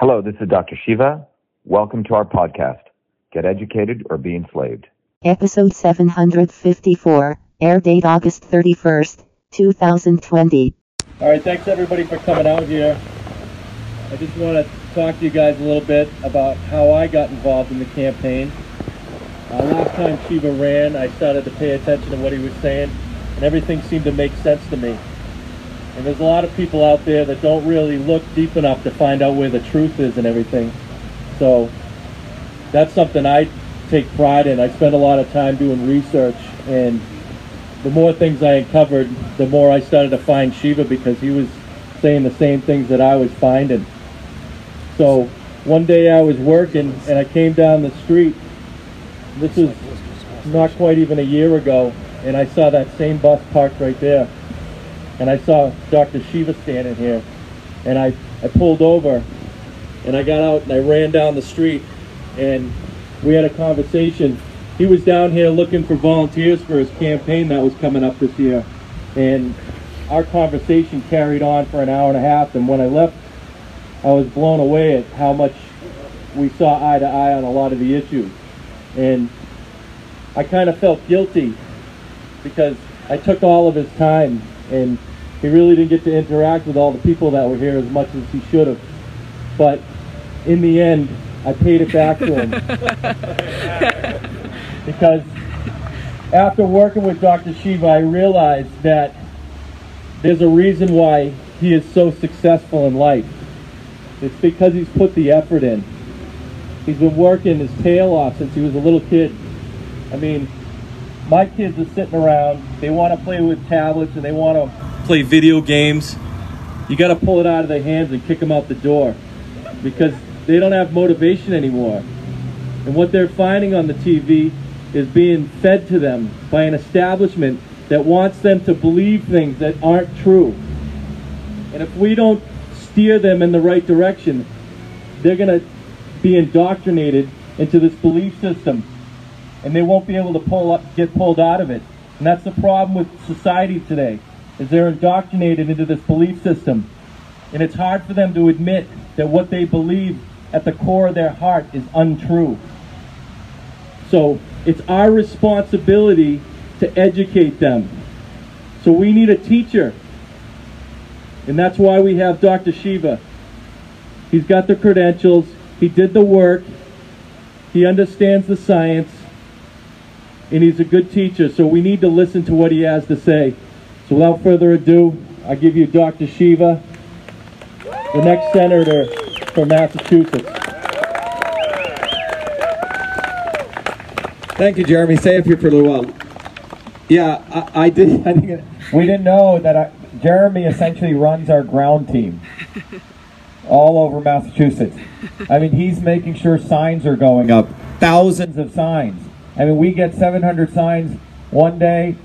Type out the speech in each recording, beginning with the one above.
Hello, this is Dr. Shiva. Welcome to our podcast, Get Educated or Be Enslaved. Episode 754, air date August 31st, 2020. All right, thanks everybody for coming out here. I just want to talk to you guys a little bit about how I got involved in the campaign. Uh, last time Shiva ran, I started to pay attention to what he was saying, and everything seemed to make sense to me. And there's a lot of people out there that don't really look deep enough to find out where the truth is and everything. So that's something I take pride in. I spend a lot of time doing research, and the more things I uncovered, the more I started to find Shiva because he was saying the same things that I was finding. So one day I was working and I came down the street. This was not quite even a year ago, and I saw that same bus parked right there. And I saw Dr. Shiva standing here. And I, I pulled over and I got out and I ran down the street and we had a conversation. He was down here looking for volunteers for his campaign that was coming up this year. And our conversation carried on for an hour and a half. And when I left, I was blown away at how much we saw eye to eye on a lot of the issues. And I kind of felt guilty because I took all of his time and he really didn't get to interact with all the people that were here as much as he should have. But in the end, I paid it back to him. because after working with Dr. Shiva, I realized that there's a reason why he is so successful in life. It's because he's put the effort in. He's been working his tail off since he was a little kid. I mean, my kids are sitting around, they want to play with tablets and they want to play video games. You got to pull it out of their hands and kick them out the door because they don't have motivation anymore. And what they're finding on the TV is being fed to them by an establishment that wants them to believe things that aren't true. And if we don't steer them in the right direction, they're going to be indoctrinated into this belief system and they won't be able to pull up, get pulled out of it. And that's the problem with society today, is they're indoctrinated into this belief system. And it's hard for them to admit that what they believe at the core of their heart is untrue. So it's our responsibility to educate them. So we need a teacher. And that's why we have Dr. Shiva. He's got the credentials, he did the work, he understands the science, and he's a good teacher, so we need to listen to what he has to say. So without further ado, I give you Dr. Shiva, the next senator from Massachusetts. Thank you, Jeremy. Stay up here for a little while. Yeah, I, I did. I think we didn't know that I, Jeremy essentially runs our ground team all over Massachusetts. I mean, he's making sure signs are going up, thousands of signs. I mean, we get 700 signs one day,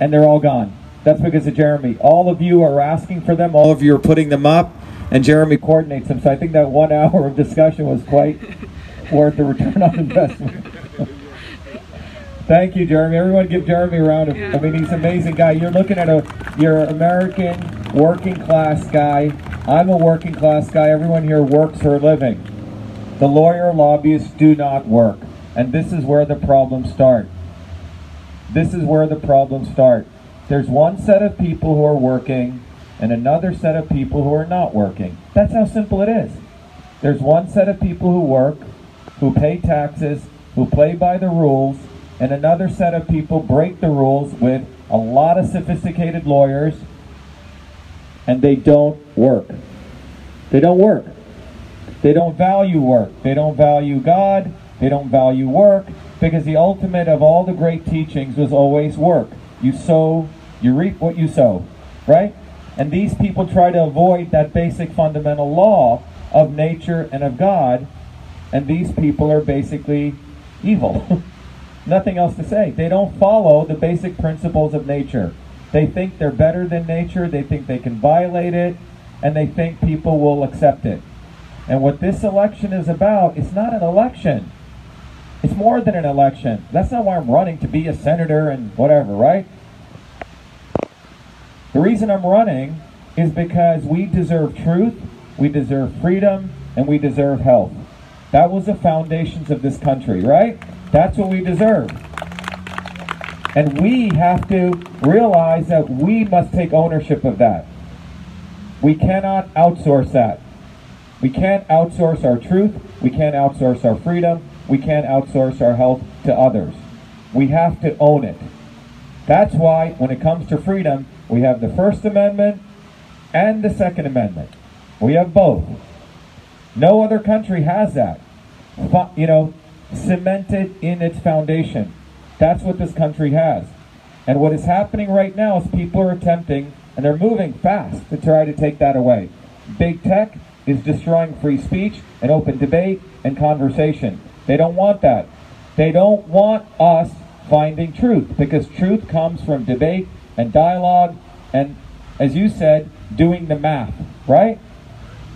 and they're all gone. That's because of Jeremy. All of you are asking for them. All of you are putting them up, and Jeremy coordinates them. So I think that one hour of discussion was quite worth the return on investment. Thank you, Jeremy. Everyone give Jeremy a round of, I mean, he's an amazing guy. You're looking at a, you're American working class guy. I'm a working class guy. Everyone here works for a living. The lawyer lobbyists do not work. And this is where the problems start. This is where the problems start. There's one set of people who are working and another set of people who are not working. That's how simple it is. There's one set of people who work, who pay taxes, who play by the rules, and another set of people break the rules with a lot of sophisticated lawyers, and they don't work. They don't work. They don't value work. They don't value God. They don't value work because the ultimate of all the great teachings was always work. You sow, you reap what you sow, right? And these people try to avoid that basic fundamental law of nature and of God, and these people are basically evil. Nothing else to say. They don't follow the basic principles of nature. They think they're better than nature, they think they can violate it, and they think people will accept it. And what this election is about, it's not an election. It's more than an election. That's not why I'm running to be a senator and whatever, right? The reason I'm running is because we deserve truth, we deserve freedom, and we deserve health. That was the foundations of this country, right? That's what we deserve. And we have to realize that we must take ownership of that. We cannot outsource that. We can't outsource our truth. We can't outsource our freedom. We can't outsource our health to others. We have to own it. That's why, when it comes to freedom, we have the First Amendment and the Second Amendment. We have both. No other country has that. You know, cemented in its foundation. That's what this country has. And what is happening right now is people are attempting, and they're moving fast to try to take that away. Big tech is destroying free speech and open debate and conversation. They don't want that. They don't want us finding truth because truth comes from debate and dialogue and, as you said, doing the math, right?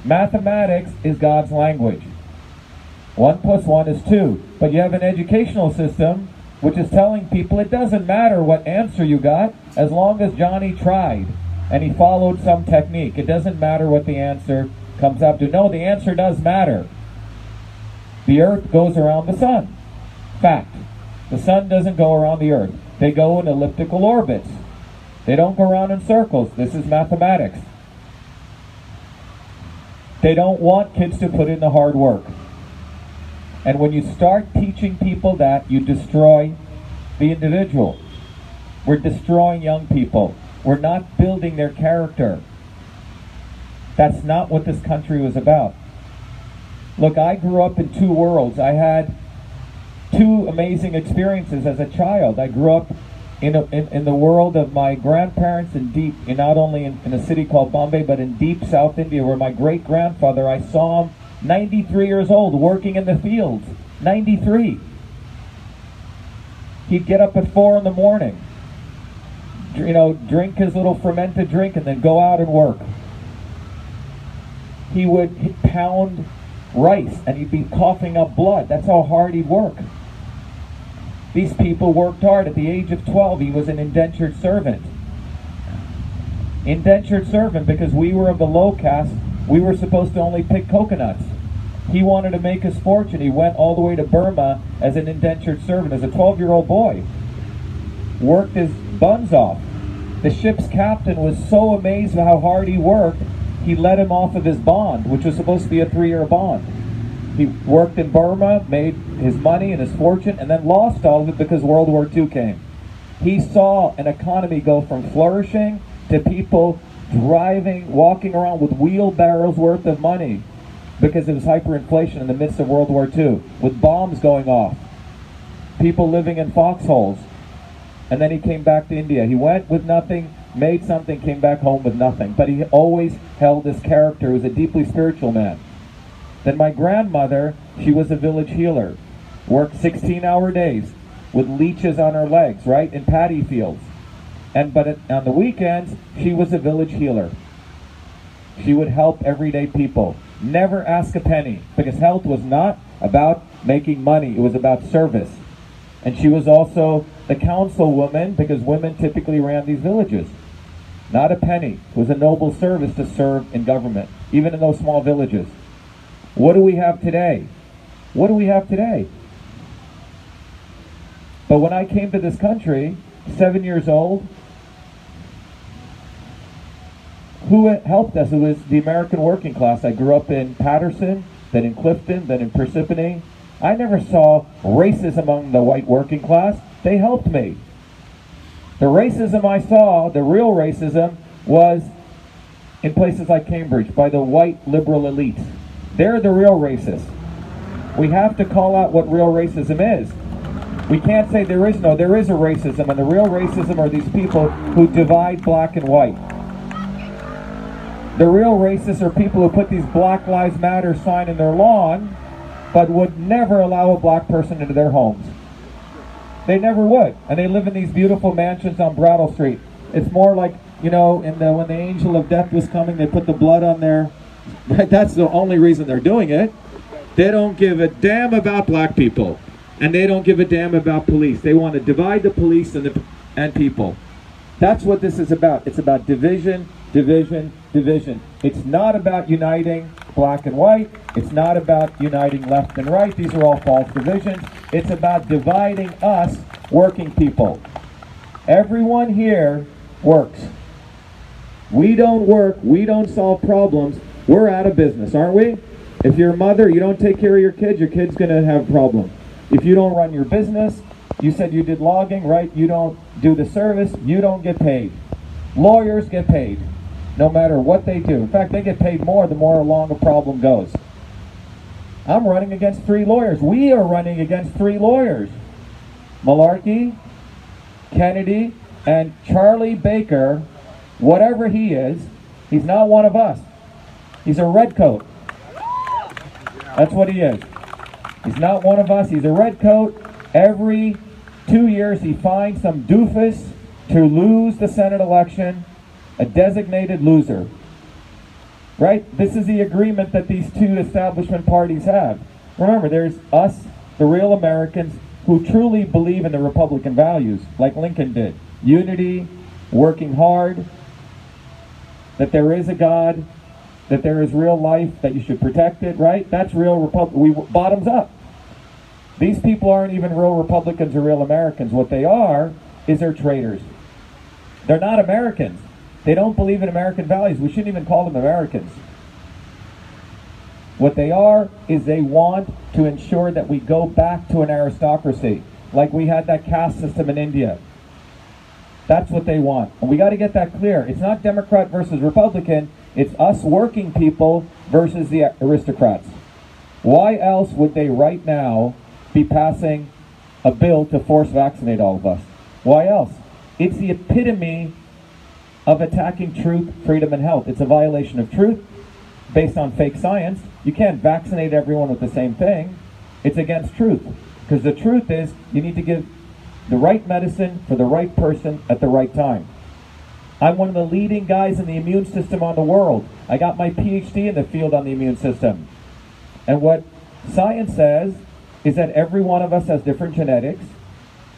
Mathematics is God's language. One plus one is two. But you have an educational system which is telling people it doesn't matter what answer you got as long as Johnny tried and he followed some technique. It doesn't matter what the answer comes up to. No, the answer does matter. The earth goes around the sun. Fact. The sun doesn't go around the earth. They go in elliptical orbits. They don't go around in circles. This is mathematics. They don't want kids to put in the hard work. And when you start teaching people that, you destroy the individual. We're destroying young people. We're not building their character. That's not what this country was about. Look, I grew up in two worlds. I had two amazing experiences as a child. I grew up in, a, in, in, the world of my grandparents in deep, in not only in, in a city called Bombay, but in deep South India, where my great grandfather, I saw him 93 years old, working in the fields. 93. He'd get up at 4 in the morning, you know, drink his little fermented drink, and then go out and work. He would pound rice, and he'd be coughing up blood. That's how hard he'd work. These people worked hard. At the age of 12, he was an indentured servant. Indentured servant because we were of the low caste. We were supposed to only pick coconuts. He wanted to make his fortune. He went all the way to Burma as an indentured servant, as a 12 year old boy. Worked his buns off. The ship's captain was so amazed at how hard he worked, he let him off of his bond, which was supposed to be a three year bond. He worked in Burma, made his money and his fortune, and then lost all of it because World War II came. He saw an economy go from flourishing to people driving, walking around with wheelbarrows worth of money because it was hyperinflation in the midst of World War II, with bombs going off, people living in foxholes. And then he came back to India. He went with nothing, made something, came back home with nothing. But he always held this character. He was a deeply spiritual man. Then my grandmother, she was a village healer. Worked 16 hour days with leeches on her legs, right, in paddy fields. And but on the weekends, she was a village healer. She would help everyday people. Never ask a penny because health was not about making money, it was about service. And she was also the councilwoman because women typically ran these villages. Not a penny. It was a noble service to serve in government, even in those small villages. What do we have today? What do we have today? But when I came to this country, seven years old, who helped us? It was the American working class. I grew up in Paterson, then in Clifton, then in Parsippany. I never saw racism among the white working class. They helped me. The racism I saw, the real racism, was in places like Cambridge by the white liberal elites. They're the real racists. We have to call out what real racism is. We can't say there is no, there is a racism, and the real racism are these people who divide black and white. The real racists are people who put these Black Lives Matter sign in their lawn, but would never allow a black person into their homes. They never would. And they live in these beautiful mansions on Brattle Street. It's more like, you know, in the, when the angel of death was coming, they put the blood on their. That's the only reason they're doing it. They don't give a damn about black people. And they don't give a damn about police. They want to divide the police and, the, and people. That's what this is about. It's about division, division, division. It's not about uniting black and white. It's not about uniting left and right. These are all false divisions. It's about dividing us, working people. Everyone here works. We don't work, we don't solve problems, we're out of business, aren't we? If you're a mother, you don't take care of your kids, your kid's going to have a problem. If you don't run your business, you said you did logging, right? You don't do the service, you don't get paid. Lawyers get paid no matter what they do. In fact, they get paid more the more along a problem goes. I'm running against three lawyers. We are running against three lawyers. Malarkey, Kennedy, and Charlie Baker, whatever he is, he's not one of us. He's a redcoat. That's what he is. He's not one of us. He's a redcoat. Every two years, he finds some doofus to lose the Senate election, a designated loser. Right? This is the agreement that these two establishment parties have. Remember, there's us, the real Americans, who truly believe in the Republican values, like Lincoln did unity, working hard, that there is a God, that there is real life, that you should protect it, right? That's real. We bottoms up. These people aren't even real Republicans or real Americans. What they are is they're traitors. They're not Americans. They don't believe in American values. We shouldn't even call them Americans. What they are is they want to ensure that we go back to an aristocracy, like we had that caste system in India. That's what they want. And we got to get that clear. It's not Democrat versus Republican, it's us working people versus the aristocrats. Why else would they right now be passing a bill to force vaccinate all of us? Why else? It's the epitome of attacking truth, freedom, and health. It's a violation of truth based on fake science. You can't vaccinate everyone with the same thing. It's against truth. Because the truth is, you need to give the right medicine for the right person at the right time. I'm one of the leading guys in the immune system on the world. I got my PhD in the field on the immune system. And what science says is that every one of us has different genetics,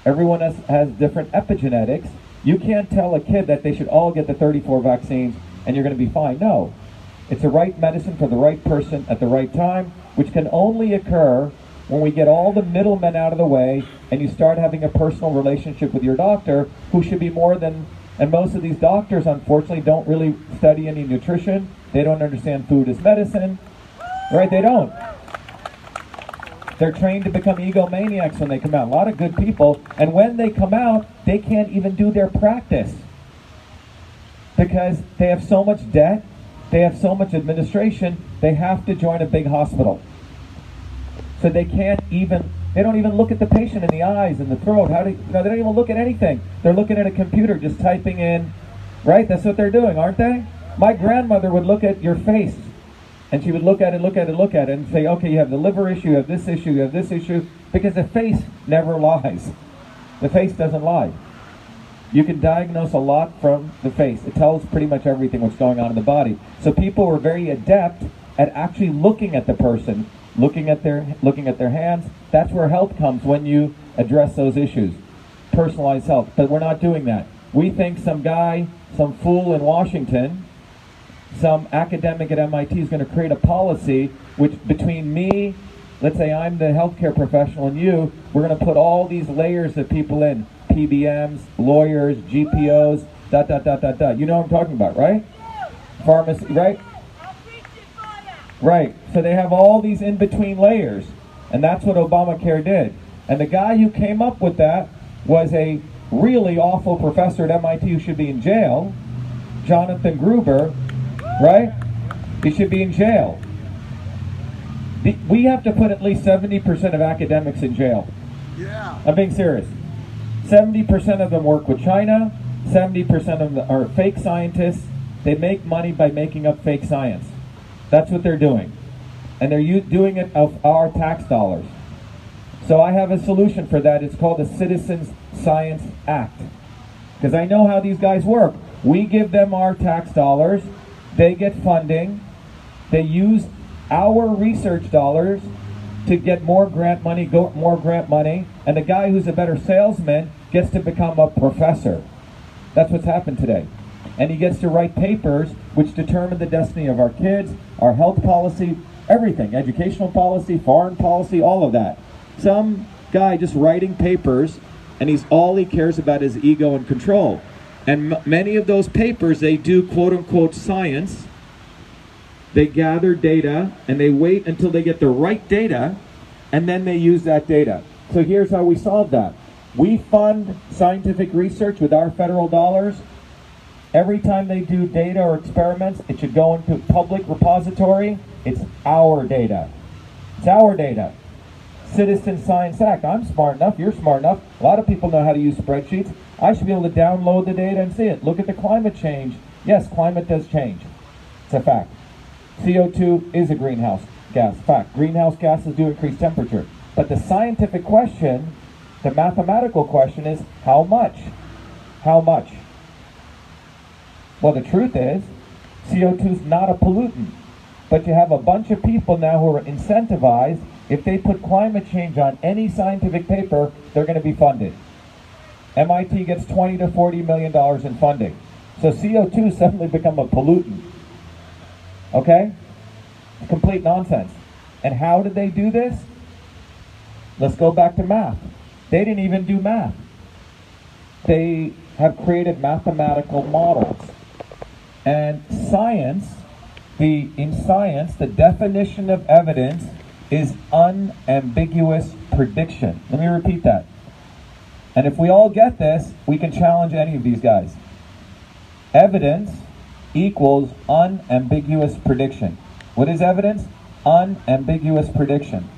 everyone has, has different epigenetics. You can't tell a kid that they should all get the 34 vaccines and you're going to be fine. No. It's the right medicine for the right person at the right time, which can only occur when we get all the middlemen out of the way and you start having a personal relationship with your doctor who should be more than and most of these doctors unfortunately don't really study any nutrition. They don't understand food as medicine. Right? They don't. They're trained to become egomaniacs when they come out. A lot of good people. And when they come out they can't even do their practice. Because they have so much debt. They have so much administration. They have to join a big hospital. So they can't even they don't even look at the patient in the eyes and the throat. How do you, no, they don't even look at anything. They're looking at a computer, just typing in, right? That's what they're doing, aren't they? My grandmother would look at your face, and she would look at it, look at it, look at it, and say, okay, you have the liver issue, you have this issue, you have this issue, because the face never lies. The face doesn't lie. You can diagnose a lot from the face. It tells pretty much everything what's going on in the body. So people were very adept at actually looking at the person looking at their looking at their hands. That's where health comes when you address those issues. Personalized health. But we're not doing that. We think some guy, some fool in Washington, some academic at MIT is going to create a policy which between me, let's say I'm the healthcare professional and you, we're going to put all these layers of people in. PBMs, lawyers, GPOs, dot dot dot dot dot. You know what I'm talking about, right? Pharmacy, right? Right. So they have all these in between layers. And that's what Obamacare did. And the guy who came up with that was a really awful professor at MIT who should be in jail, Jonathan Gruber, right? He should be in jail. we have to put at least 70% of academics in jail. Yeah. I'm being serious. 70% of them work with China, 70% of them are fake scientists. They make money by making up fake science. That's what they're doing. And they're doing it of our tax dollars. So I have a solution for that. It's called the Citizens Science Act. Because I know how these guys work. We give them our tax dollars, they get funding, they use our research dollars to get more grant money, go more grant money, and the guy who's a better salesman gets to become a professor. That's what's happened today. And he gets to write papers which determine the destiny of our kids, our health policy, everything educational policy, foreign policy, all of that. Some guy just writing papers, and he's all he cares about is ego and control. And many of those papers, they do quote unquote science. They gather data and they wait until they get the right data and then they use that data. So here's how we solve that. We fund scientific research with our federal dollars. Every time they do data or experiments, it should go into a public repository. It's our data. It's our data. Citizen Science Act. I'm smart enough. You're smart enough. A lot of people know how to use spreadsheets. I should be able to download the data and see it. Look at the climate change. Yes, climate does change. It's a fact. CO2 is a greenhouse gas. Fact. Greenhouse gases do increase temperature. But the scientific question, the mathematical question is how much? How much? Well, the truth is, CO2 is not a pollutant. But you have a bunch of people now who are incentivized. If they put climate change on any scientific paper, they're going to be funded. MIT gets 20 to 40 million dollars in funding. So CO2 suddenly become a pollutant. Okay? Complete nonsense. And how did they do this? Let's go back to math. They didn't even do math. They have created mathematical models. And science, the in science, the definition of evidence is unambiguous prediction. Let me repeat that. And if we all get this, we can challenge any of these guys. Evidence equals unambiguous prediction. What is evidence? Unambiguous prediction.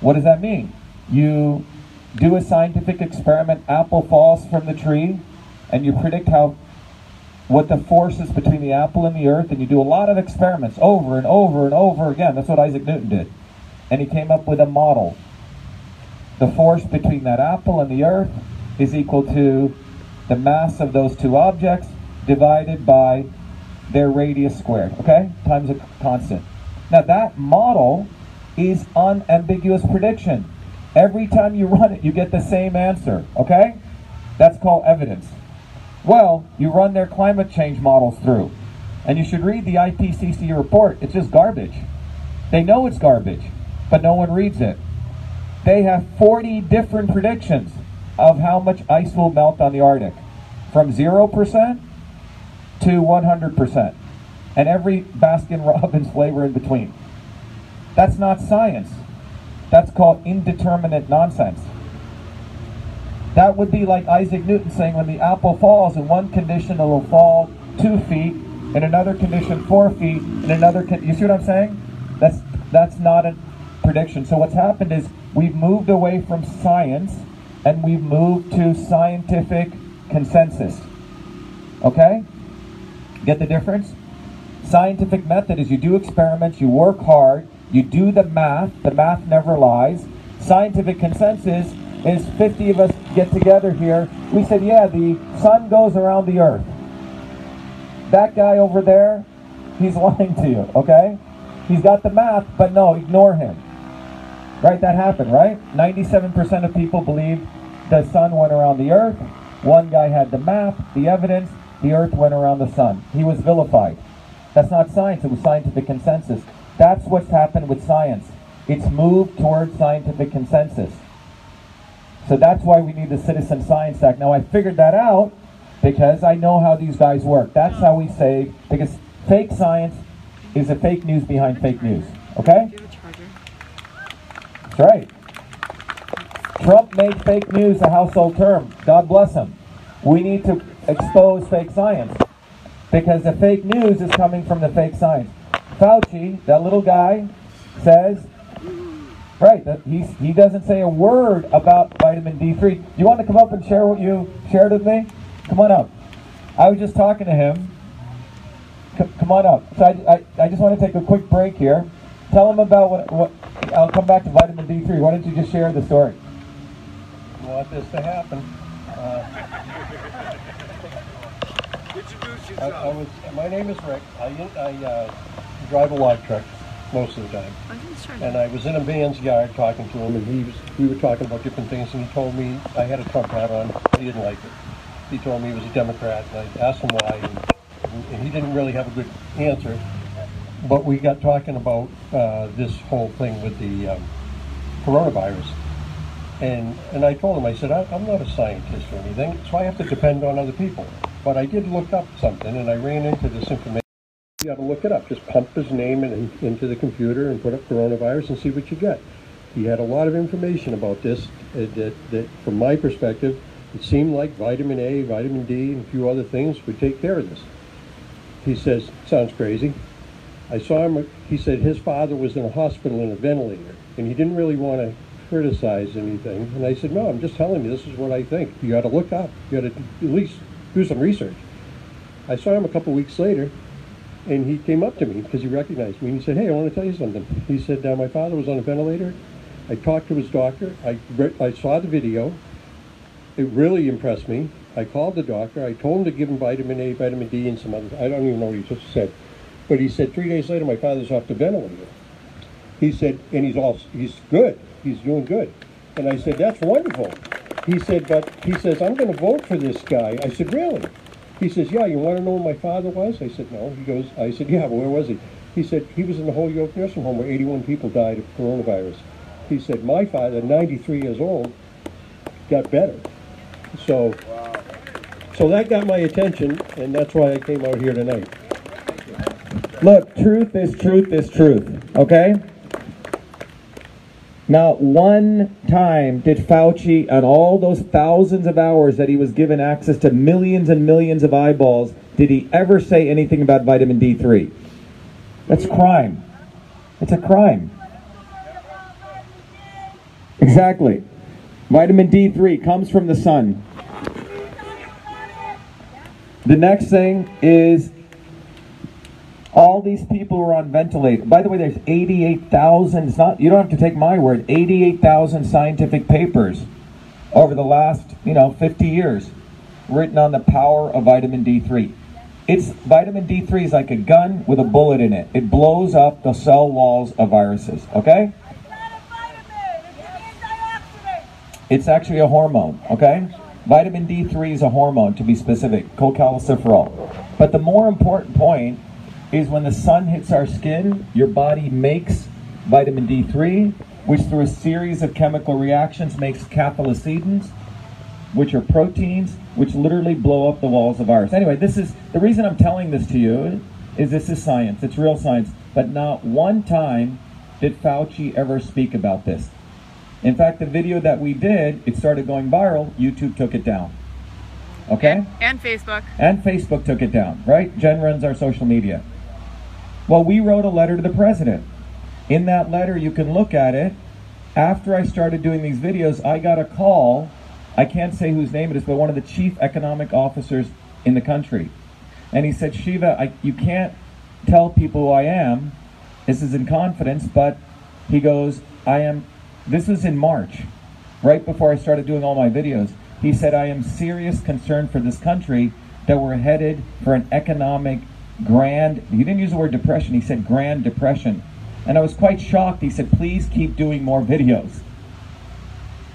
What does that mean? You do a scientific experiment, apple falls from the tree, and you predict how what the force is between the apple and the earth, and you do a lot of experiments over and over and over again. That's what Isaac Newton did. And he came up with a model. The force between that apple and the earth is equal to the mass of those two objects divided by their radius squared, okay? Times a constant. Now that model is unambiguous prediction. Every time you run it, you get the same answer, okay? That's called evidence. Well, you run their climate change models through, and you should read the IPCC report. It's just garbage. They know it's garbage, but no one reads it. They have 40 different predictions of how much ice will melt on the Arctic, from 0% to 100%, and every Baskin Robbins flavor in between. That's not science. That's called indeterminate nonsense. That would be like Isaac Newton saying when the apple falls, in one condition it'll fall two feet, in another condition four feet, in another con- you see what I'm saying? That's that's not a prediction. So what's happened is we've moved away from science and we've moved to scientific consensus. Okay? Get the difference? Scientific method is you do experiments, you work hard, you do the math, the math never lies. Scientific consensus is 50 of us get together here. We said, yeah, the sun goes around the earth. That guy over there, he's lying to you, okay? He's got the math, but no, ignore him. Right? That happened, right? 97% of people believed the sun went around the earth. One guy had the map, the evidence, the earth went around the sun. He was vilified. That's not science, it was scientific consensus. That's what's happened with science. It's moved towards scientific consensus. So that's why we need the Citizen Science Act. Now I figured that out because I know how these guys work. That's how we save, because fake science is a fake news behind fake news. Okay? That's right. Trump made fake news a household term. God bless him. We need to expose fake science because the fake news is coming from the fake science. Fauci, that little guy, says, right, that he's, he doesn't say a word about vitamin D3. Do you want to come up and share what you shared with me? Come on up. I was just talking to him. C- come on up. So I, I, I just want to take a quick break here. Tell him about what, what. I'll come back to vitamin D3. Why don't you just share the story? I want this to happen. Uh, I, I was, my name is Rick. I, I uh, drive a log truck most of the time. And I was in a man's yard talking to him, and he was, we were talking about different things, and he told me I had a Trump hat on. He didn't like it. he told me he was a Democrat, and I asked him why, and, and he didn't really have a good answer. But we got talking about uh, this whole thing with the um, coronavirus. And, and I told him, I said, I, I'm not a scientist or anything, so I have to depend on other people. But I did look up something, and I ran into this information. You got to look it up. Just pump his name in, into the computer and put up coronavirus and see what you get. He had a lot of information about this uh, that, that, from my perspective, it seemed like vitamin A, vitamin D, and a few other things would take care of this. He says, sounds crazy. I saw him, he said his father was in a hospital in a ventilator, and he didn't really want to criticize anything. And I said, no, I'm just telling you, this is what I think. You got to look up. You got to at least do some research. I saw him a couple weeks later, and he came up to me because he recognized me. And he said, hey, I want to tell you something. He said, uh, my father was on a ventilator. I talked to his doctor. I, I saw the video. It really impressed me. I called the doctor. I told him to give him vitamin A, vitamin D, and some other. I don't even know what he just said. But he said three days later, my father's off the ventilator. He said, and he's all, he's good. He's doing good. And I said, that's wonderful. He said, but he says, I'm going to vote for this guy. I said, really? He says, yeah, you want to know where my father was? I said, no. He goes, I said, yeah, where was he? He said, he was in the Holyoke nursing home where 81 people died of coronavirus. He said, my father, 93 years old, got better. So, so that got my attention, and that's why I came out here tonight. Look, truth is truth is truth, okay? Not one time did Fauci, on all those thousands of hours that he was given access to millions and millions of eyeballs, did he ever say anything about vitamin D3? That's crime. It's a crime. Exactly. Vitamin D3 comes from the sun. The next thing is all these people were on ventilator. By the way, there's 88,000, it's not, you don't have to take my word, 88,000 scientific papers over the last, you know, 50 years written on the power of vitamin D3. It's vitamin D3 is like a gun with a bullet in it. It blows up the cell walls of viruses, okay? It's not a vitamin, it's an inside. It's actually a hormone, okay? Vitamin D3 is a hormone, to be specific, cholecalciferol. But the more important point is when the sun hits our skin, your body makes vitamin D3, which through a series of chemical reactions makes cathelicidins, which are proteins, which literally blow up the walls of ours. Anyway, this is the reason I'm telling this to you is this is science. It's real science. But not one time did Fauci ever speak about this. In fact, the video that we did, it started going viral. YouTube took it down. Okay? And, and, Facebook. And Facebook took it down, right? Jen runs our social media. Well, we wrote a letter to the president. In that letter, you can look at it. After I started doing these videos, I got a call. I can't say whose name it is, but one of the chief economic officers in the country. And he said, Shiva, I, you can't tell people who I am. This is in confidence, but he goes, I am this was in March, right before I started doing all my videos. He said, I am serious concern for this country that we're headed for an economic grand, he didn't use the word depression, he said grand depression. And I was quite shocked. He said, please keep doing more videos.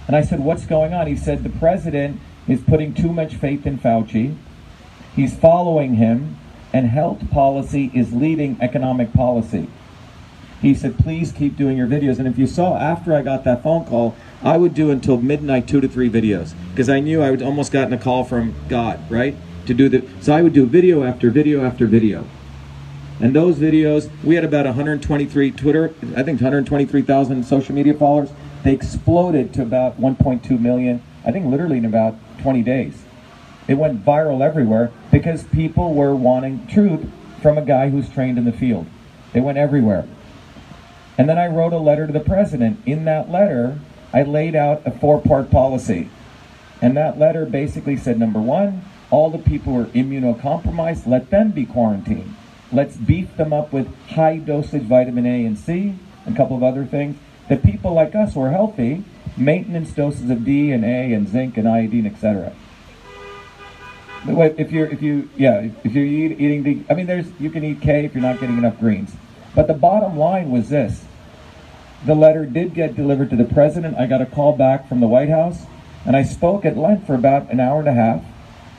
And I said, what's going on? He said, the president is putting too much faith in Fauci. He's following him, and health policy is leading economic policy he said, please keep doing your videos. And if you saw after I got that phone call, I would do until midnight two to three videos because I knew I would almost gotten a call from God, right? To do the so I would do video after video after video. And those videos, we had about 123 Twitter, I think 123,000 social media followers. They exploded to about 1.2 million, I think literally in about 20 days. It went viral everywhere because people were wanting truth from a guy who's trained in the field. They went everywhere. And then I wrote a letter to the president. In that letter, I laid out a four part policy. And that letter basically said number one, all the people who are immunocompromised, let them be quarantined. Let's beef them up with high dosage vitamin A and C, a couple of other things. The people like us who are healthy, maintenance doses of D and A and zinc and iodine, etc. If you're, if you, yeah, if you're eat, eating the, I mean, there's, you can eat K if you're not getting enough greens. But the bottom line was this. The letter did get delivered to the president. I got a call back from the White House, and I spoke at length for about an hour and a half.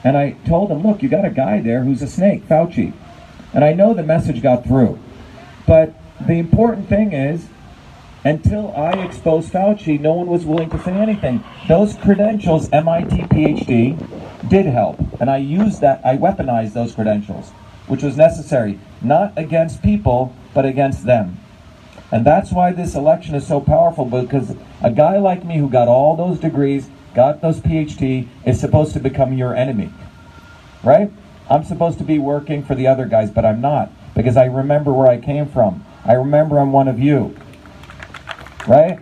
And I told him, look, you got a guy there who's a snake, Fauci. And I know the message got through. But the important thing is, until I exposed Fauci, no one was willing to say anything. Those credentials, MIT PhD, did help. And I used that, I weaponized those credentials, which was necessary, not against people, but against them. And that's why this election is so powerful because a guy like me who got all those degrees, got those PhD, is supposed to become your enemy. Right? I'm supposed to be working for the other guys, but I'm not because I remember where I came from. I remember I'm one of you. Right?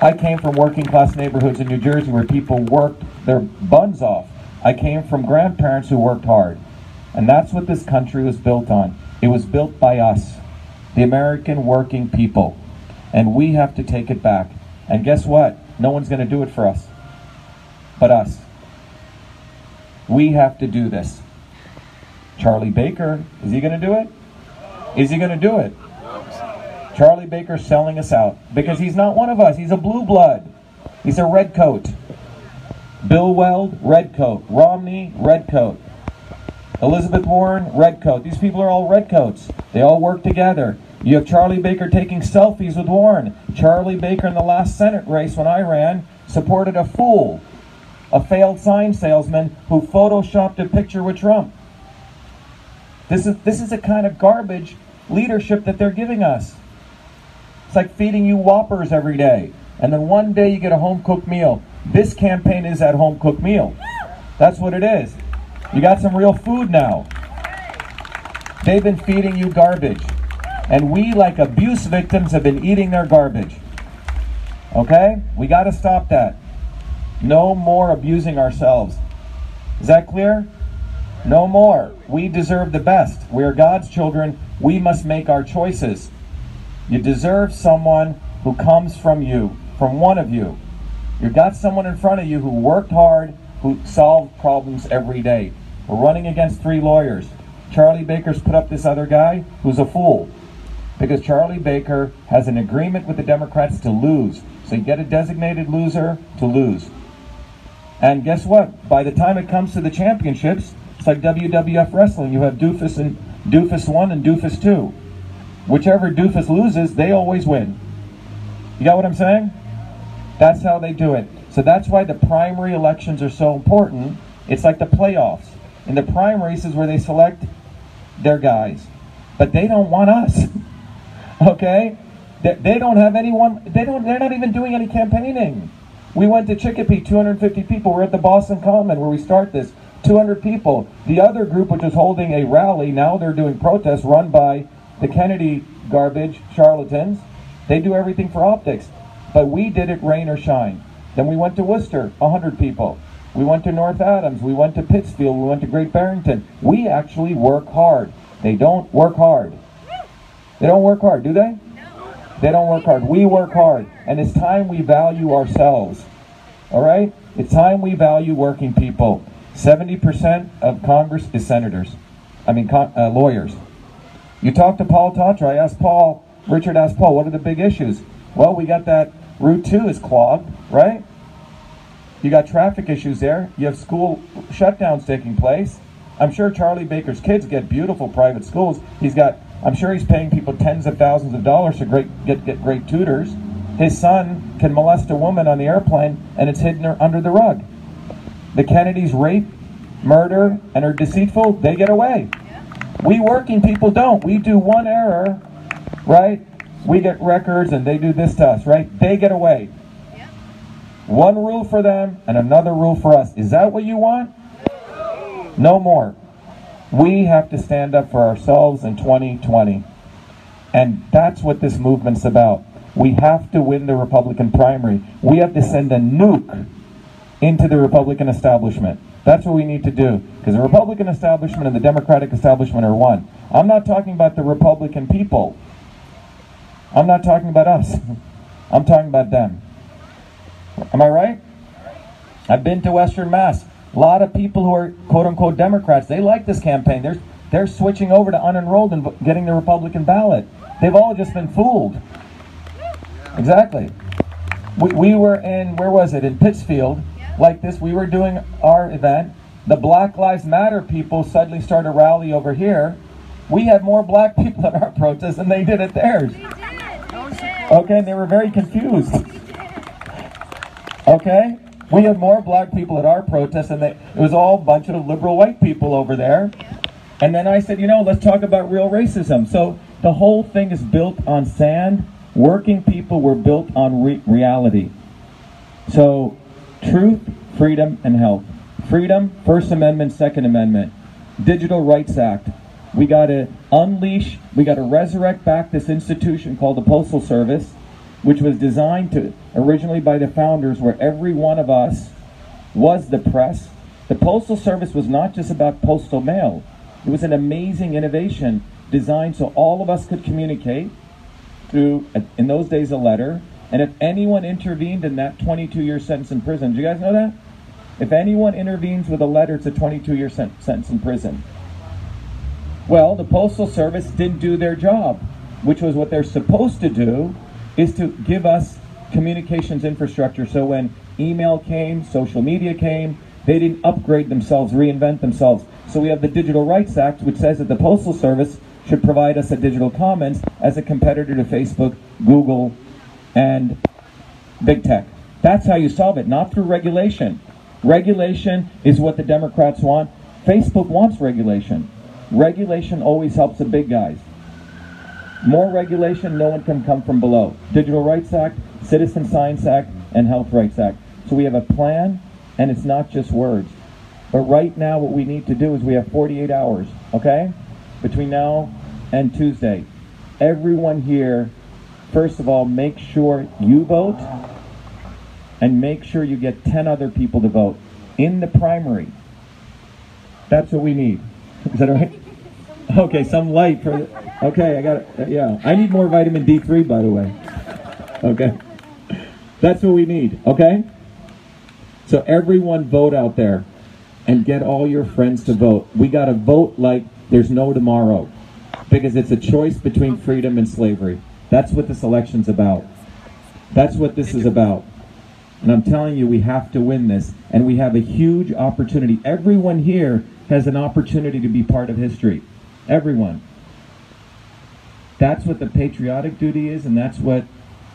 I came from working class neighborhoods in New Jersey where people worked their buns off. I came from grandparents who worked hard. And that's what this country was built on. It was built by us, the American working people. And we have to take it back. And guess what? No one's going to do it for us but us. We have to do this. Charlie Baker, is he going to do it? Is he going to do it? Charlie Baker's selling us out because he's not one of us. He's a blue blood. He's a red coat. Bill Weld, red coat. Romney, red coat. Elizabeth Warren, red coat. These people are all red coats. They all work together. You have Charlie Baker taking selfies with Warren. Charlie Baker in the last Senate race when I ran supported a fool, a failed sign salesman who photoshopped a picture with Trump. This is this is the kind of garbage leadership that they're giving us. It's like feeding you whoppers every day. And then one day you get a home cooked meal. This campaign is that home cooked meal. That's what it is. You got some real food now. They've been feeding you garbage. And we, like abuse victims, have been eating their garbage. Okay? We got to stop that. No more abusing ourselves. Is that clear? No more. We deserve the best. We are God's children. We must make our choices. You deserve someone who comes from you, from one of you. You've got someone in front of you who worked hard, who solved problems every day. We're running against three lawyers. Charlie Baker's put up this other guy who's a fool. Because Charlie Baker has an agreement with the Democrats to lose. So you get a designated loser to lose. And guess what? By the time it comes to the championships, it's like WWF wrestling. You have Doofus and Doofus 1 and Doofus 2. Whichever Doofus loses, they always win. You got what I'm saying? That's how they do it. So that's why the primary elections are so important. It's like the playoffs. In the primaries is where they select their guys. But they don't want us. okay? They, they don't have anyone they don't they're not even doing any campaigning. We went to Chicopee, 250 people. We're at the Boston Common where we start this. 200 people. The other group, which is holding a rally, now they're doing protests run by the Kennedy garbage charlatans. They do everything for optics. But we did it rain or shine. Then we went to Worcester, 100 people. We went to North Adams. We went to Pittsfield. We went to Great Barrington. We actually work hard. They don't work hard. They don't work hard, do they? They don't work hard. We work hard. And it's time we value ourselves. All right? It's time we value working people. 70% of Congress is senators. I mean, con- uh, lawyers. You talk to Paul Tatra. I asked Paul, Richard asked Paul, what are the big issues? Well, we got that Route 2 is clogged, right? You got traffic issues there. You have school shutdowns taking place. I'm sure Charlie Baker's kids get beautiful private schools. He's got, I'm sure he's paying people tens of thousands of dollars to great, get, get great tutors. His son can molest a woman on the airplane and it's hidden under the rug. The Kennedys rape, murder, and are deceitful, they get away. We working people don't. We do one error, right? We get records and they do this to us, right? They get away. One rule for them and another rule for us. Is that what you want? No more. We have to stand up for ourselves in 2020. And that's what this movement's about. We have to win the Republican primary. We have to send a nuke into the Republican establishment. That's what we need to do. Because the Republican establishment and the Democratic establishment are one. I'm not talking about the Republican people. I'm not talking about us. I'm talking about them. Am I right? I've been to Western Mass. A lot of people who are quote unquote Democrats, they like this campaign. They're, they're switching over to unenrolled and getting the Republican ballot. They've all just been fooled. Exactly. We, we were in, where was it? In Pittsfield. like this. We were doing our event. The Black Lives Matter people suddenly started a rally over here. We had more black people at our protest than they did at theirs. Okay, and they were very confused. Okay? We had more black people at our protest and they, it was all a bunch of liberal white people over there. And then I said, you know, let's talk about real racism. So the whole thing is built on sand. Working people were built on re- reality. So truth, freedom, and health. Freedom, First Amendment, Second Amendment. Digital Rights Act. We got to unleash, we got to resurrect back this institution called the Postal Service, which was designed to originally by the founders, where every one of us was the press. The Postal Service was not just about postal mail, it was an amazing innovation designed so all of us could communicate through, in those days, a letter. And if anyone intervened in that 22 year sentence in prison, do you guys know that? If anyone intervenes with a letter, it's a 22 year sentence in prison. Well, the Postal Service didn't do their job, which was what they're supposed to do, is to give us communications infrastructure. So when email came, social media came, they didn't upgrade themselves, reinvent themselves. So we have the Digital Rights Act, which says that the Postal Service should provide us a digital commons as a competitor to Facebook, Google, and big tech. That's how you solve it, not through regulation. Regulation is what the Democrats want. Facebook wants regulation. Regulation always helps the big guys. More regulation, no one can come from below. Digital Rights Act, Citizen Science Act, and Health Rights Act. So we have a plan, and it's not just words. But right now, what we need to do is we have 48 hours, okay? Between now and Tuesday. Everyone here, first of all, make sure you vote and make sure you get 10 other people to vote in the primary. That's what we need. Is that all right? Okay, some light for. Okay, I got it. Uh, yeah, I need more vitamin D3, by the way. Okay, that's what we need. Okay, so everyone vote out there, and get all your friends to vote. We got to vote like there's no tomorrow, because it's a choice between freedom and slavery. That's what this election's about. That's what this is about. And I'm telling you, we have to win this. And we have a huge opportunity. Everyone here has an opportunity to be part of history. Everyone. That's what the patriotic duty is, and that's what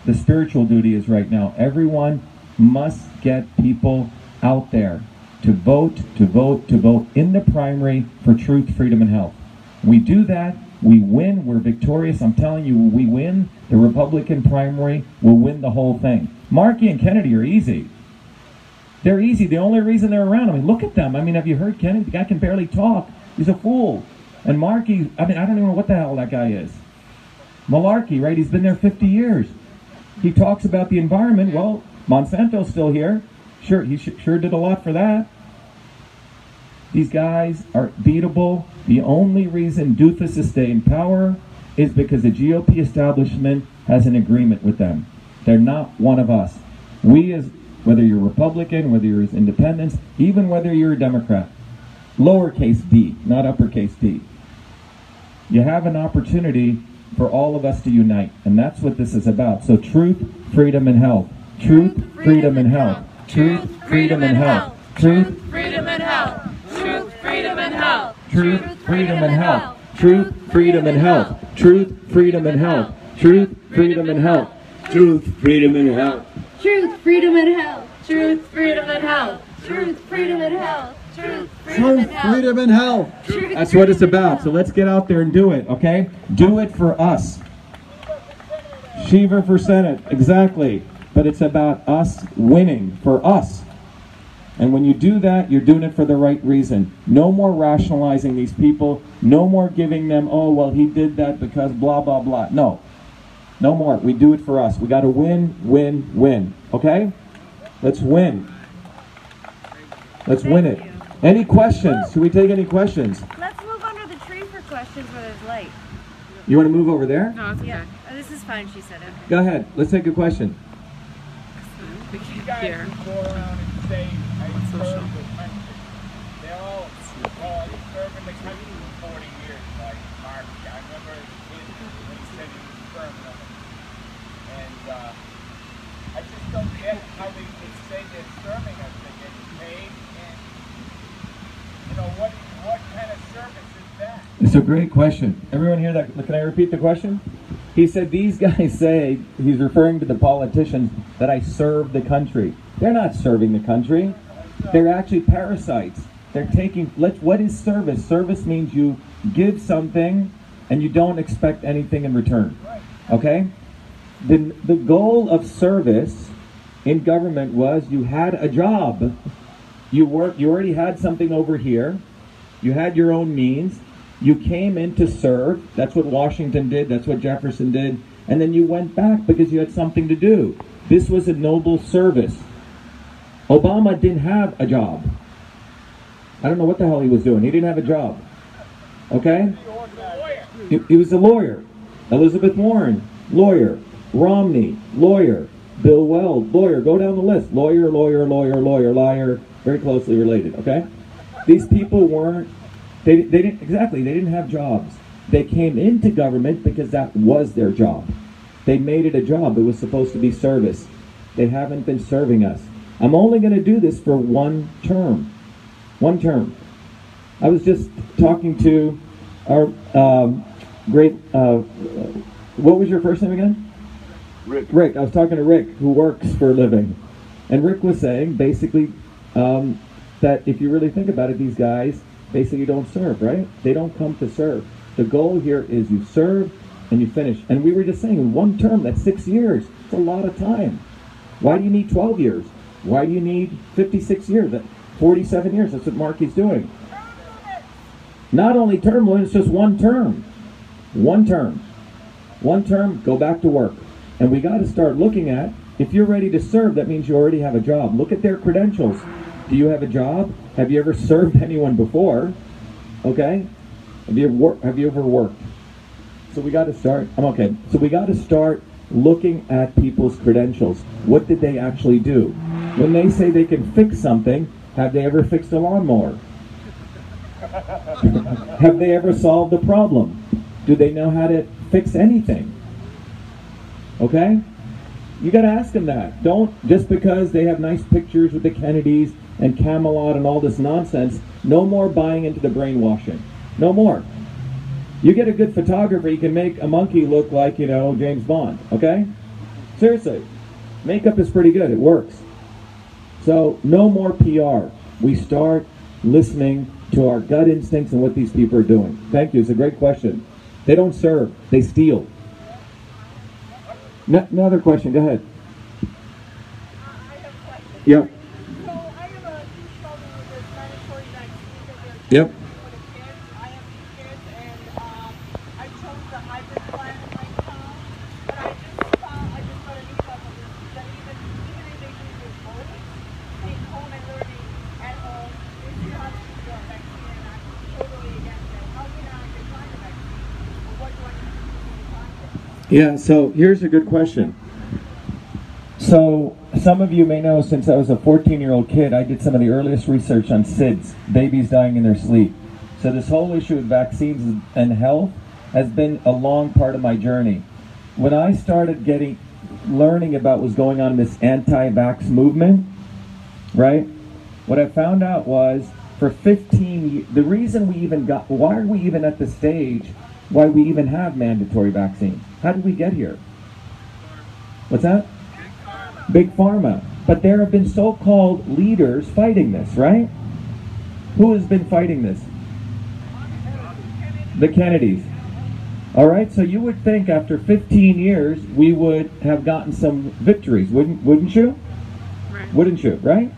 the spiritual duty is right now. Everyone must get people out there to vote, to vote, to vote in the primary for truth, freedom, and health. We do that, we win, we're victorious. I'm telling you, we win the Republican primary, we'll win the whole thing. Markey and Kennedy are easy. They're easy. The only reason they're around, I mean, look at them. I mean, have you heard Kennedy? The guy can barely talk. He's a fool. And Markey, I mean, I don't even know what the hell that guy is. Malarkey, right? He's been there 50 years. He talks about the environment. Well, Monsanto's still here. Sure, he sure did a lot for that. These guys are beatable. The only reason Doofus is staying in power is because the GOP establishment has an agreement with them. They're not one of us. We, as whether you're Republican, whether you're as independents, even whether you're a Democrat, lowercase d, not uppercase d. You have an opportunity for all of us to unite, and that's what this is about. So, truth, freedom, and health. Truth, freedom, and health. Truth, freedom, and health. Truth, freedom, and health. Truth, freedom, and health. Truth, freedom, and health. Truth, freedom, and health. Truth, freedom, and health. Truth, freedom, and health. Truth, freedom, and health. Truth, freedom, and health. Truth, freedom, and health. Truth, freedom, and health. Truth, freedom, and health. freedom, and health. Truth, That's what it's about. So let's get out there and do it, okay? Do it for us. Shiva for Senate, exactly. But it's about us winning for us. And when you do that, you're doing it for the right reason. No more rationalizing these people. No more giving them, oh, well, he did that because blah, blah, blah. No. No more. We do it for us. We got to win, win, win. Okay? Let's win. Let's win it. Any questions? Should we take any questions? Let's move under the tree for questions where there's light. You want to move over there? No, it's okay. Yeah, oh, this is fine, she said. Okay. Go ahead. Let's take a question. We can't hear. go around and say, I served the country. They all, oh, I served in the country for 40 years, like Mark. I remember as a kid when he said he was serving them. And uh, I just don't get how they can say they're serving us, they get It's a great question. Everyone hear that? Can I repeat the question? He said, These guys say, he's referring to the politicians, that I serve the country. They're not serving the country. They're actually parasites. They're taking, let's, what is service? Service means you give something and you don't expect anything in return. Okay? The, the goal of service in government was you had a job. You work, you already had something over here. You had your own means. You came in to serve. That's what Washington did. That's what Jefferson did. And then you went back because you had something to do. This was a noble service. Obama didn't have a job. I don't know what the hell he was doing. He didn't have a job. Okay? He, was a lawyer. Elizabeth Warren, lawyer. Romney, lawyer. Bill Weld, lawyer. Go down the list. Lawyer, lawyer, lawyer, lawyer, liar. Very closely related. Okay? These people weren't. They, they didn't exactly. They didn't have jobs. They came into government because that was their job. They made it a job. It was supposed to be service. They haven't been serving us. I'm only going to do this for one term. One term. I was just talking to our um, great. Uh, what was your first name again? Rick. Rick. I was talking to Rick, who works for a living, and Rick was saying basically um, that if you really think about it, these guys basically you don't serve, right? They don't come to serve. The goal here is you serve and you finish. And we were just saying, in one term, that's six years. It's a lot of time. Why do you need 12 years? Why do you need 56 years? 47 years. That's what Markey's doing. Not only term limit, it's just one term. One term. One term, go back to work. And we got to start looking at if you're ready to serve, that means you already have a job. Look at their credentials. Do you have a job? Have you ever served anyone before? Okay? Have you ever, have you ever worked? So we got to start. I'm okay. So we got to start looking at people's credentials. What did they actually do? When they say they can fix something, have they ever fixed a lawnmower? have they ever solved a problem? Do they know how to fix anything? Okay? You got to ask them that. Don't just because they have nice pictures with the Kennedys and Camelot and all this nonsense. No more buying into the brainwashing. No more. You get a good photographer, you can make a monkey look like, you know, James Bond. Okay? Seriously. Makeup is pretty good. It works. So, no more PR. We start listening to our gut instincts and what these people are doing. Thank you. It's a great question. They don't serve, they steal. No, another question. Go ahead. Yep. Yep. Yeah, so here's a good question. So, some of you may know since I was a 14 year old kid, I did some of the earliest research on SIDS, babies dying in their sleep. So, this whole issue of vaccines and health has been a long part of my journey. When I started getting, learning about what's going on in this anti vax movement, right, what I found out was for 15 years, the reason we even got, why are we even at the stage why we even have mandatory vaccines? How did we get here? What's that? Big Pharma. But there have been so called leaders fighting this, right? Who has been fighting this? The Kennedys. All right, so you would think after 15 years we would have gotten some victories, wouldn't wouldn't you? Right. Wouldn't you, right?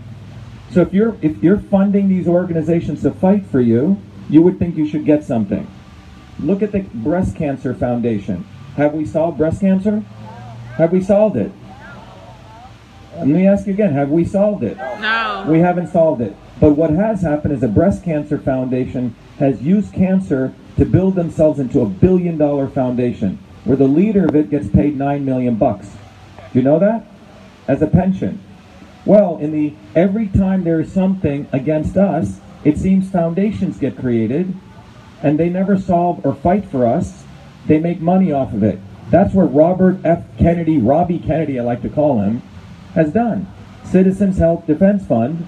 So if you're if you're funding these organizations to fight for you, you would think you should get something. Look at the Breast Cancer Foundation. Have we solved breast cancer? Have we solved it? Let me ask you again, have we solved it? No. We haven't solved it. But what has happened is a breast cancer foundation has used cancer to build themselves into a billion dollar foundation where the leader of it gets paid 9 million bucks. Do you know that? As a pension. Well, in the every time there is something against us, it seems foundations get created and they never solve or fight for us. They make money off of it. That's where Robert F. Kennedy, Robbie Kennedy, I like to call him, has done. Citizens Health Defense Fund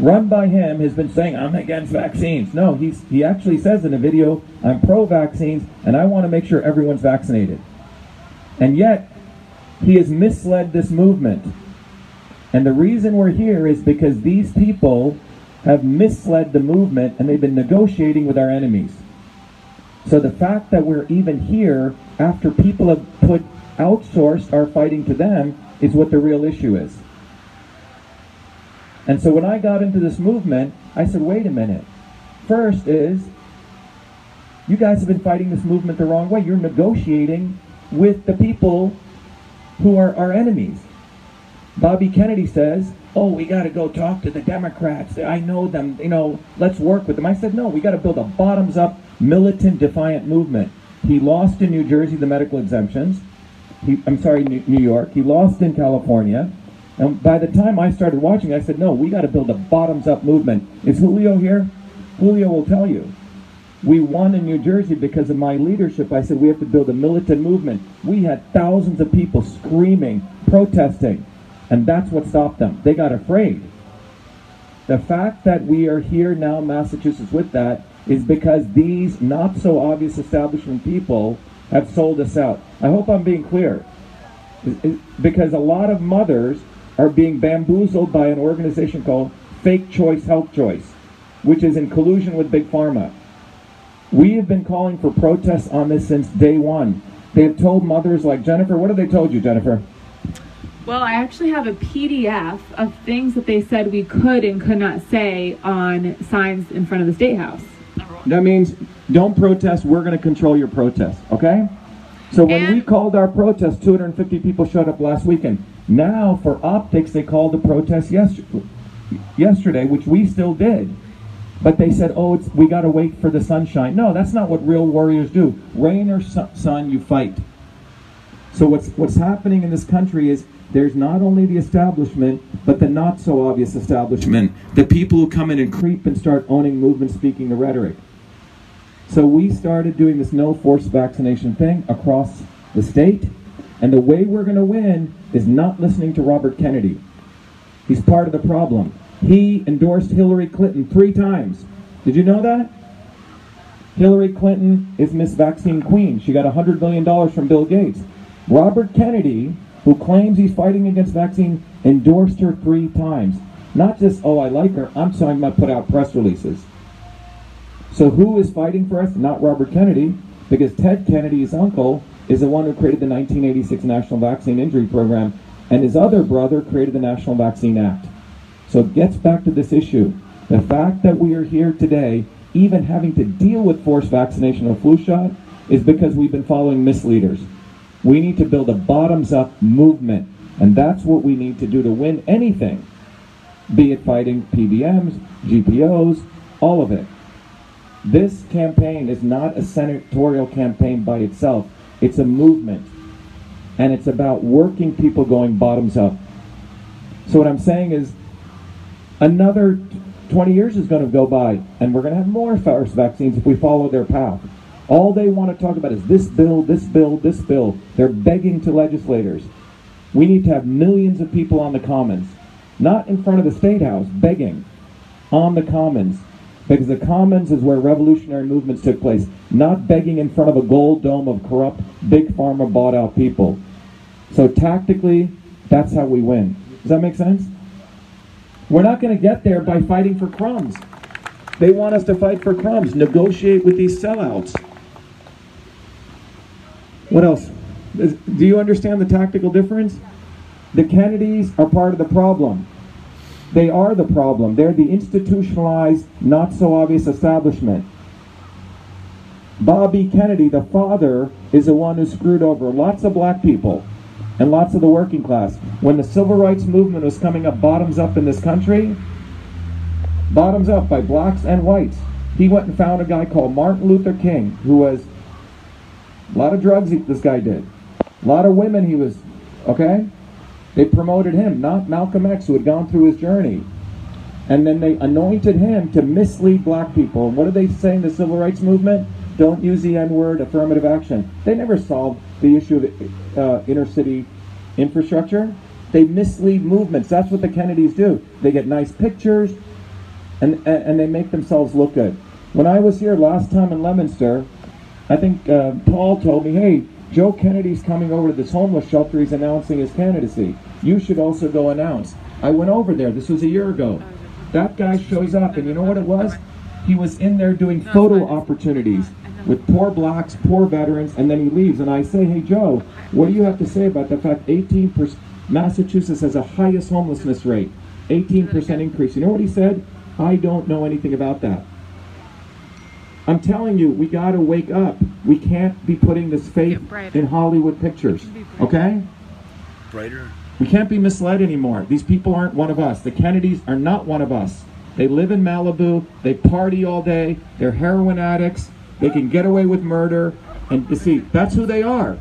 run by him, has been saying, I'm against vaccines. No, he's, he actually says in a video, I'm pro vaccines and I want to make sure everyone's vaccinated. And yet, he has misled this movement. And the reason we're here is because these people have misled the movement and they've been negotiating with our enemies. So the fact that we're even here after people have put outsourced our fighting to them is what the real issue is. And so when I got into this movement, I said, wait a minute. First is, you guys have been fighting this movement the wrong way. You're negotiating with the people who are our enemies. Bobby Kennedy says, oh, we got to go talk to the Democrats. I know them, you know, let's work with them. I said, no, we got to build a bottoms up, militant, defiant movement. He lost in New Jersey the medical exemptions. He, I'm sorry, New York. He lost in California. And by the time I started watching, I said, no, we got to build a bottoms up movement. Is Julio here? Julio will tell you. We won in New Jersey because of my leadership. I said, we have to build a militant movement. We had thousands of people screaming, protesting, and that's what stopped them. They got afraid. The fact that we are here now, Massachusetts, with that is because these not so obvious establishment people have sold us out. I hope I'm being clear. Because a lot of mothers are being bamboozled by an organization called Fake Choice Health Choice, which is in collusion with Big Pharma. We have been calling for protests on this since day one. They have told mothers like Jennifer, what have they told you, Jennifer? Well, I actually have a PDF of things that they said we could and could not say on signs in front of the State House. That means don't protest, we're going to control your protest, okay? So when and we called our protest, 250 people showed up last weekend. Now, for optics, they called the protest yesterday, yesterday which we still did. But they said, oh, it's, we got to wait for the sunshine. No, that's not what real warriors do. Rain or sun, you fight. So what's, what's happening in this country is there's not only the establishment, but the not so obvious establishment. The people who come in and creep and start owning movement, speaking the rhetoric. So we started doing this no force vaccination thing across the state. And the way we're going to win is not listening to Robert Kennedy. He's part of the problem. He endorsed Hillary Clinton three times. Did you know that? Hillary Clinton is Miss Vaccine Queen. She got $100 million from Bill Gates. Robert Kennedy, who claims he's fighting against vaccine, endorsed her three times. Not just, oh, I like her, I'm talking to put out press releases. So who is fighting for us? Not Robert Kennedy, because Ted Kennedy's uncle is the one who created the 1986 National Vaccine Injury Program, and his other brother created the National Vaccine Act. So it gets back to this issue. The fact that we are here today, even having to deal with forced vaccination or flu shot, is because we've been following misleaders. We need to build a bottoms up movement, and that's what we need to do to win anything, be it fighting PBMs, GPOs, all of it. This campaign is not a senatorial campaign by itself. It's a movement. And it's about working people going bottoms up. So what I'm saying is another 20 years is going to go by and we're going to have more virus vaccines if we follow their path. All they want to talk about is this bill, this bill, this bill. They're begging to legislators. We need to have millions of people on the commons, not in front of the state house, begging on the commons because the commons is where revolutionary movements took place, not begging in front of a gold dome of corrupt, big pharma bought out people. So tactically, that's how we win. Does that make sense? We're not going to get there by fighting for crumbs. They want us to fight for crumbs, negotiate with these sellouts. What else? Do you understand the tactical difference? The Kennedys are part of the problem. They are the problem. They're the institutionalized, not so obvious establishment. Bobby Kennedy, the father, is the one who screwed over lots of black people and lots of the working class. When the civil rights movement was coming up bottoms up in this country, bottoms up by blacks and whites, he went and found a guy called Martin Luther King, who was a lot of drugs this guy did. A lot of women he was, okay? They promoted him, not Malcolm X, who had gone through his journey. And then they anointed him to mislead black people. And what did they say in the civil rights movement? Don't use the N word, affirmative action. They never solved the issue of uh, inner city infrastructure. They mislead movements. That's what the Kennedys do. They get nice pictures, and, and, and they make themselves look good. When I was here last time in Leominster, I think uh, Paul told me, hey, Joe Kennedy's coming over to this homeless shelter. He's announcing his candidacy. You should also go announce. I went over there. This was a year ago. That guy shows up, and you know what it was? He was in there doing photo opportunities with poor blacks, poor veterans, and then he leaves. And I say, hey, Joe, what do you have to say about the fact 18%, Massachusetts has the highest homelessness rate, 18% increase? You know what he said? I don't know anything about that. I'm telling you, we got to wake up. We can't be putting this faith in Hollywood pictures. Okay? Brighter. We can't be misled anymore. These people aren't one of us. The Kennedys are not one of us. They live in Malibu. They party all day. They're heroin addicts. They can get away with murder. And you see, that's who they are.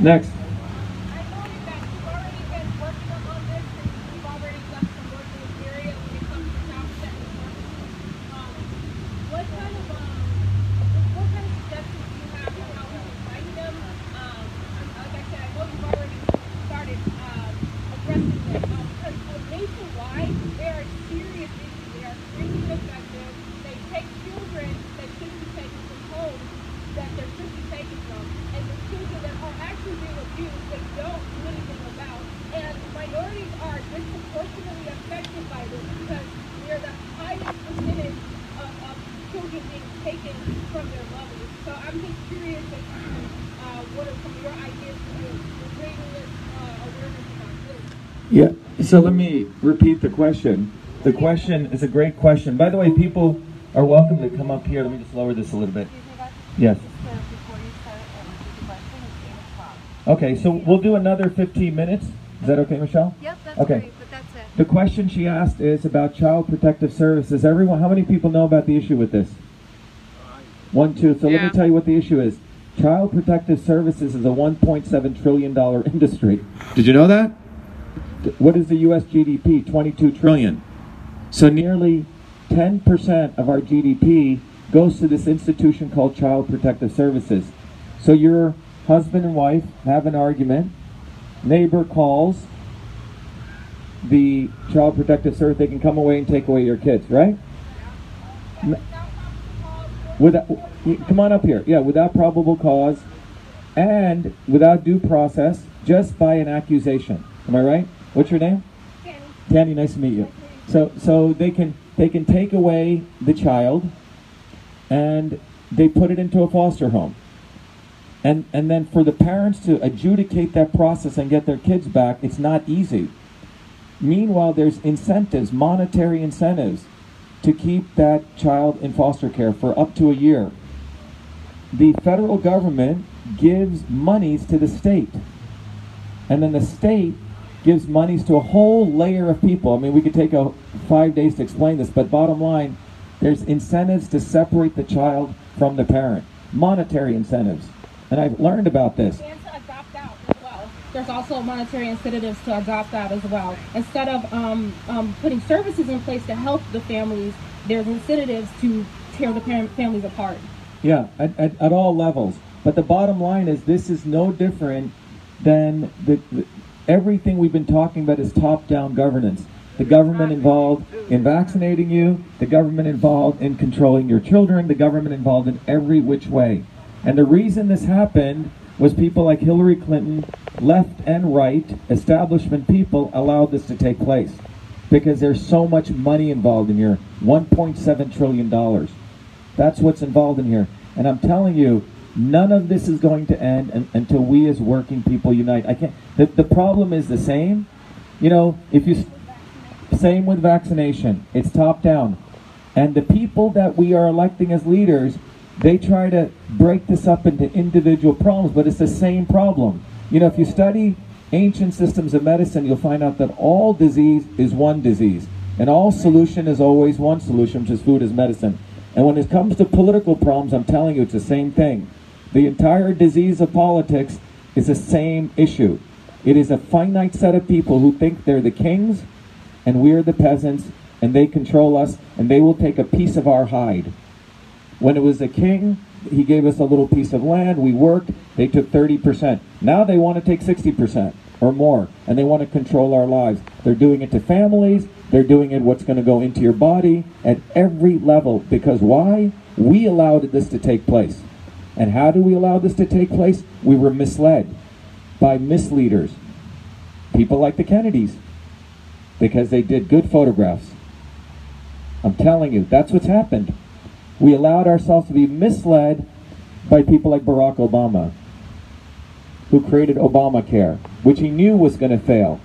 Next. Yeah. So let me repeat the question. The question is a great question. By the way, people are welcome to come up here. Let me just lower this a little bit. Yes. Okay, so we'll do another 15 minutes. Is that okay, Michelle? Yep, that's okay. great, but that's it. The question she asked is about child protective services. Everyone, how many people know about the issue with this? Uh, one, two. So let me tell you what the issue is. Child protective services is a 1.7 trillion dollar industry. Did you know that? What is the U.S. GDP? 22 trillion. So nearly 10% of our GDP goes to this institution called Child Protective Services. So your husband and wife have an argument. Neighbor calls the Child Protective Service. They can come away and take away your kids, right? Without, come on up here. Yeah, without probable cause and without due process, just by an accusation. Am I right? What's your name? Tanny, nice to meet you. So, so they can they can take away the child, and they put it into a foster home, and and then for the parents to adjudicate that process and get their kids back, it's not easy. Meanwhile, there's incentives, monetary incentives, to keep that child in foster care for up to a year. The federal government gives monies to the state, and then the state gives monies to a whole layer of people. I mean, we could take a five days to explain this, but bottom line, there's incentives to separate the child from the parent, monetary incentives. And I've learned about this. And to adopt out as well. There's also monetary incentives to adopt out as well. Instead of um, um, putting services in place to help the families, there's incentives to tear the parent families apart. Yeah, at, at, at all levels. But the bottom line is this is no different than the, the everything we've been talking about is top-down governance. The government involved in vaccinating you, the government involved in controlling your children, the government involved in every which way. And the reason this happened was people like Hillary Clinton, left and right, establishment people allowed this to take place. Because there's so much money involved in here, $1.7 trillion. That's what's involved in here. And I'm telling you, none of this is going to end un- until we as working people unite. I can't. The, the problem is the same. You know, if you same with vaccination, it's top down, and the people that we are electing as leaders, they try to break this up into individual problems, but it's the same problem. You know, if you study ancient systems of medicine, you'll find out that all disease is one disease, and all solution is always one solution, which is food is medicine. And when it comes to political problems, I'm telling you, it's the same thing. The entire disease of politics is the same issue. It is a finite set of people who think they're the kings and we're the peasants and they control us and they will take a piece of our hide. When it was the king, he gave us a little piece of land, we worked, they took 30%. Now they want to take 60%. or more, and they want to control our lives. They're doing it to families. They're doing it what's going to go into your body at every level. Because why? We allowed this to take place. And how do we allow this to take place? We were misled by misleaders. People like the Kennedys. Because they did good photographs. I'm telling you, that's what's happened. We allowed ourselves to be misled by people like Barack Obama, who created Obamacare, which he knew was going to fail.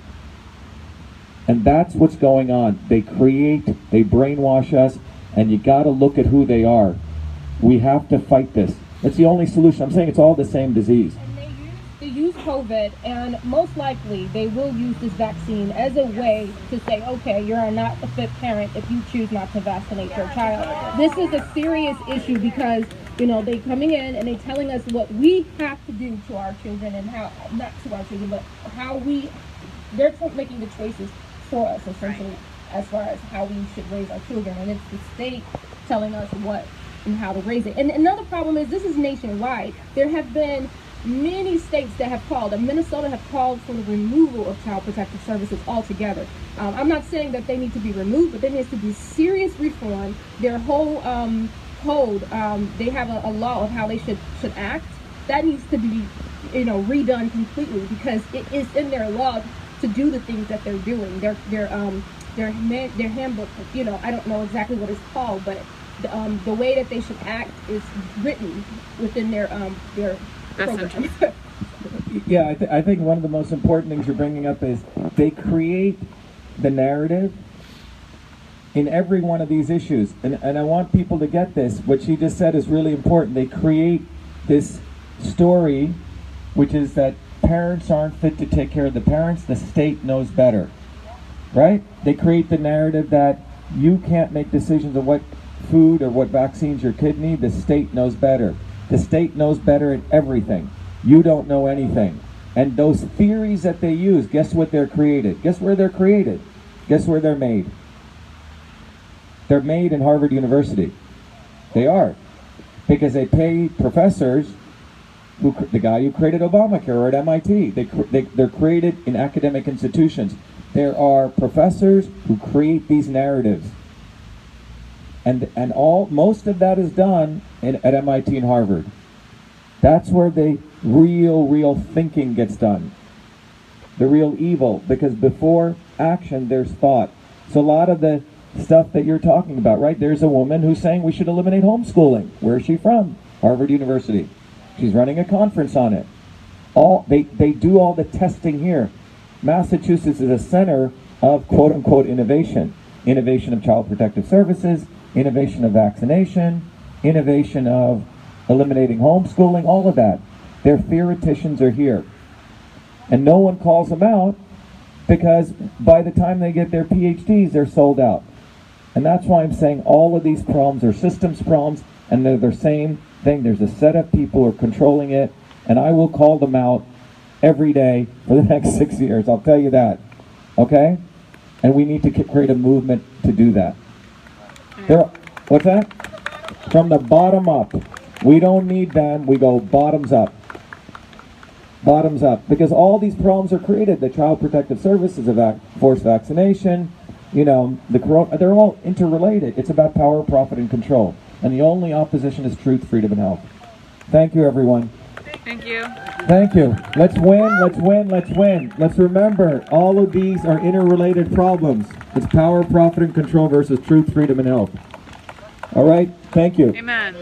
And that's what's going on. They create, they brainwash us, and you got to look at who they are. We have to fight this. It's the only solution. I'm saying it's all the same disease. They use COVID, and most likely they will use this vaccine as a way to say, okay, you're not a fit parent if you choose not to vaccinate your child. This is a serious issue because you know they coming in and they telling us what we have to do to our children and how not to our children, but how we they're making the choices for us essentially as far as how we should raise our children, and it's the state telling us what and how to raise it. And another problem is this is nationwide. There have been many states that have called, and Minnesota have called for the removal of child protective services altogether. Um, I'm not saying that they need to be removed, but there needs to be serious reform. Their whole um, code, um, they have a, a law of how they should should act. That needs to be, you know, redone completely because it is in their law to do the things that they're doing. Their their um their their handbook, you know, I don't know exactly what it's called, but the, um, the way that they should act is written within their um their program. Yeah, I, th- I think one of the most important things you're bringing up is they create the narrative in every one of these issues. And, and I want people to get this. What she just said is really important. They create this story, which is that parents aren't fit to take care of the parents, the state knows better. Right? They create the narrative that you can't make decisions of what food or what vaccines your kid need, the state knows better. The state knows better at everything. You don't know anything. And those theories that they use, guess what they're created? Guess where they're created? Guess where they're made? They're made in Harvard University. They are. Because they pay professors, who, the guy who created Obamacare or at MIT, they, they, they're created in academic institutions. There are professors who create these narratives. And, and all most of that is done in, at MIT and Harvard. That's where the real, real thinking gets done. The real evil, because before action, there's thought. So a lot of the stuff that you're talking about, right? There's a woman who's saying we should eliminate homeschooling. Where is she from? Harvard University. She's running a conference on it. All they, they do all the testing here. Massachusetts is a center of quote unquote innovation. Innovation of child protective services, innovation of vaccination, innovation of eliminating homeschooling, all of that. Their theoreticians are here. And no one calls them out because by the time they get their PhDs, they're sold out. And that's why I'm saying all of these problems are systems problems and they're the same thing. There's a set of people who are controlling it, and I will call them out every day for the next six years. I'll tell you that. Okay? And we need to create a movement to do that. There, what's that? From the bottom up. We don't need them. We go bottoms up. Bottoms up. Because all these problems are created. The Child Protective Services, the vac- forced vaccination, you know, the corona, they're all interrelated. It's about power, profit, and control. And the only opposition is truth, freedom, and health. Thank you, everyone. Thank you. Thank you. Let's win, let's win, let's win. Let's remember, all of these are interrelated problems. It's power, profit, and control versus truth, freedom, and health. All right? Thank you. Amen.